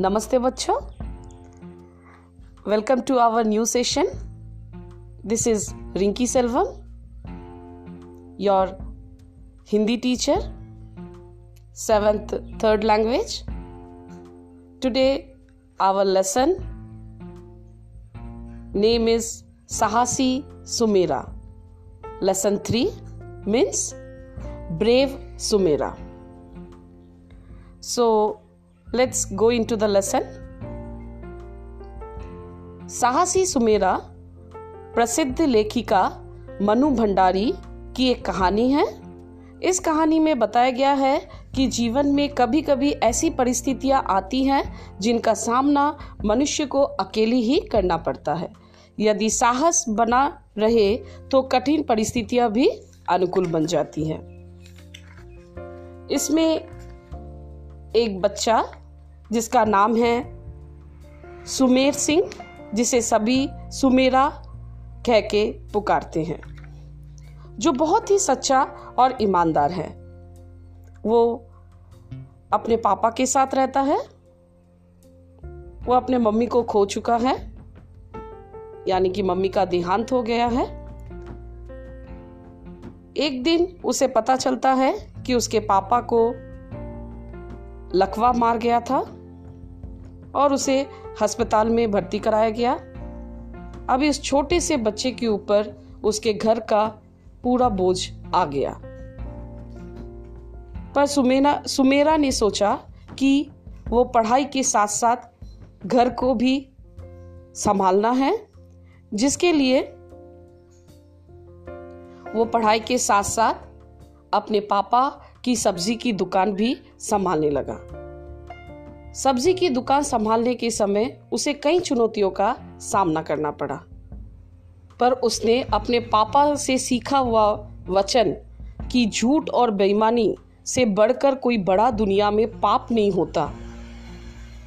नमस्ते बच्चों। Welcome to our new session this is Rinki Selvam your Hindi teacher seventh third language today our lesson name is साहसी Sumera lesson three means brave Sumera so let's go into the lesson. साहसी सुमेरा, प्रसिद्ध लेखिका मनु भंडारी की एक कहानी है। इस कहानी में बताया गया है कि जीवन में कभी कभी ऐसी परिस्थितियाँ आती हैं जिनका सामना मनुष्य को अकेली ही करना पड़ता है। यदि साहस बना रहे तो कठिन परिस्थितियाँ भी अनुकूल बन जाती हैं। इसमें एक बच्चा जिसका नाम है सुमेर सिंह, जिसे सभी सुमेरा कह के पुकारते हैं। जो बहुत ही सच्चा और ईमानदार है। वो अपने पापा के साथ रहता है। वो अपने मम्मी को खो चुका है। यानी कि मम्मी का देहांत हो गया है। एक दिन उसे पता चलता है कि उसके पापा को लकवा मार गया था। और उसे अस्पताल में भर्ती कराया गया। अब इस छोटे से बच्चे के ऊपर उसके घर का पूरा बोझ आ गया। पर सुमेरा सुमेरा ने सोचा कि वो पढ़ाई के साथ साथ घर को भी संभालना है, जिसके लिए वो पढ़ाई के साथ साथ अपने पापा की सब्ज़ी की दुकान भी संभालने लगा। सब्ज़ी की दुकान संभालने के समय उसे कई चुनौतियों का सामना करना पड़ा। पर उसने अपने पापा से सीखा हुआ वचन कि झूठ और बेईमानी से बढ़कर कोई बड़ा दुनिया में पाप नहीं होता।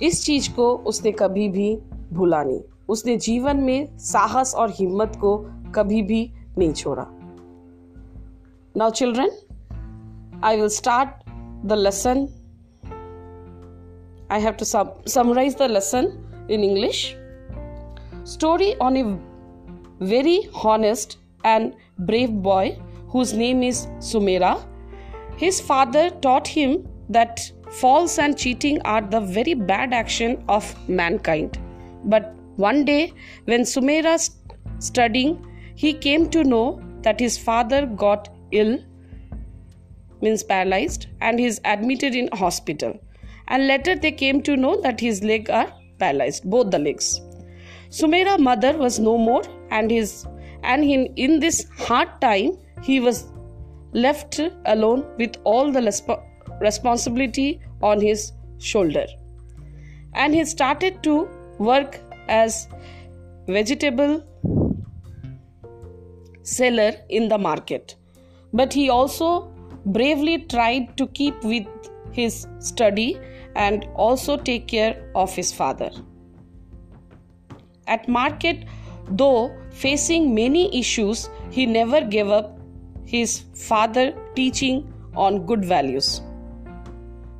इस चीज़ को उसने कभी भी भूला नहीं। उसने जीवन में साहस और हिम्मत को कभी भी नहीं छोड़ा। Now children I will start the lesson. I have to sum- summarize the lesson in English. Story on a very honest and brave boy whose name is Sumera. His father taught him that false and cheating are the very bad action of mankind. But one day, when Sumera st- studying, he came to know that his father got ill means paralyzed and he is admitted in hospital and later they came to know that his legs are paralyzed both the legs. Sumera mother was no more and his and in, in this hard time he was left alone with all the responsibility on his shoulder. And he started to work as vegetable seller in the market. But he also bravely tried to keep with his study and also take care of his father. At market, though facing many issues, he never gave up his father teaching on good values.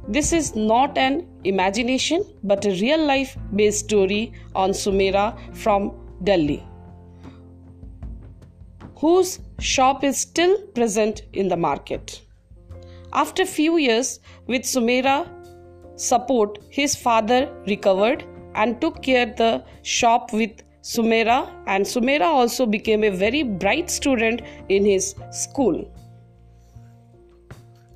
This is not an imagination but a real life based story on Sumera from Delhi, whose shop is still present in the market. After few years with Sumera support, his father recovered and took care the shop with Sumera and Sumera also became a very bright student in his school.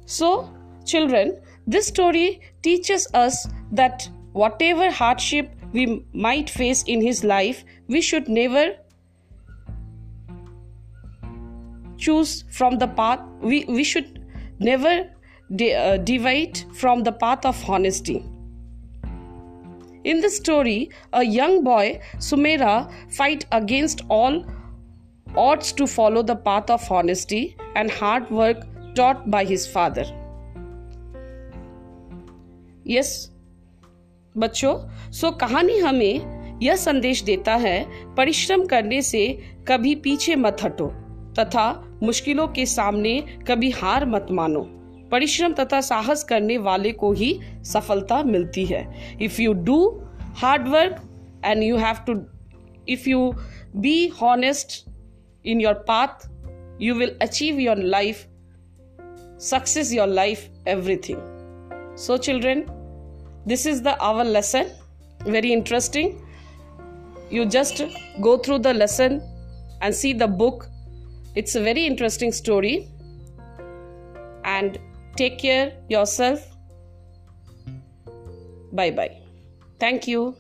So, children, this story teaches us that whatever hardship we might face in his life, we should never choose from the path we, we should never de- uh, deviate from the path of honesty. In the story, a young boy, Sumera, fight against all odds to follow the path of honesty and hard work taught by his father. Yes बच्चों सो कहानी हमें यह संदेश देता है परिश्रम करने से कभी पीछे मत हटो तथा मुश्किलों के सामने कभी हार मत मानो परिश्रम तथा साहस करने वाले को ही सफलता मिलती है। If you do hard work and you have to if you be honest in your path you will achieve your life success your life everything so children this is the our lesson very interesting you just go through the lesson and see the book it's a very interesting story and take care yourself. Bye bye thank you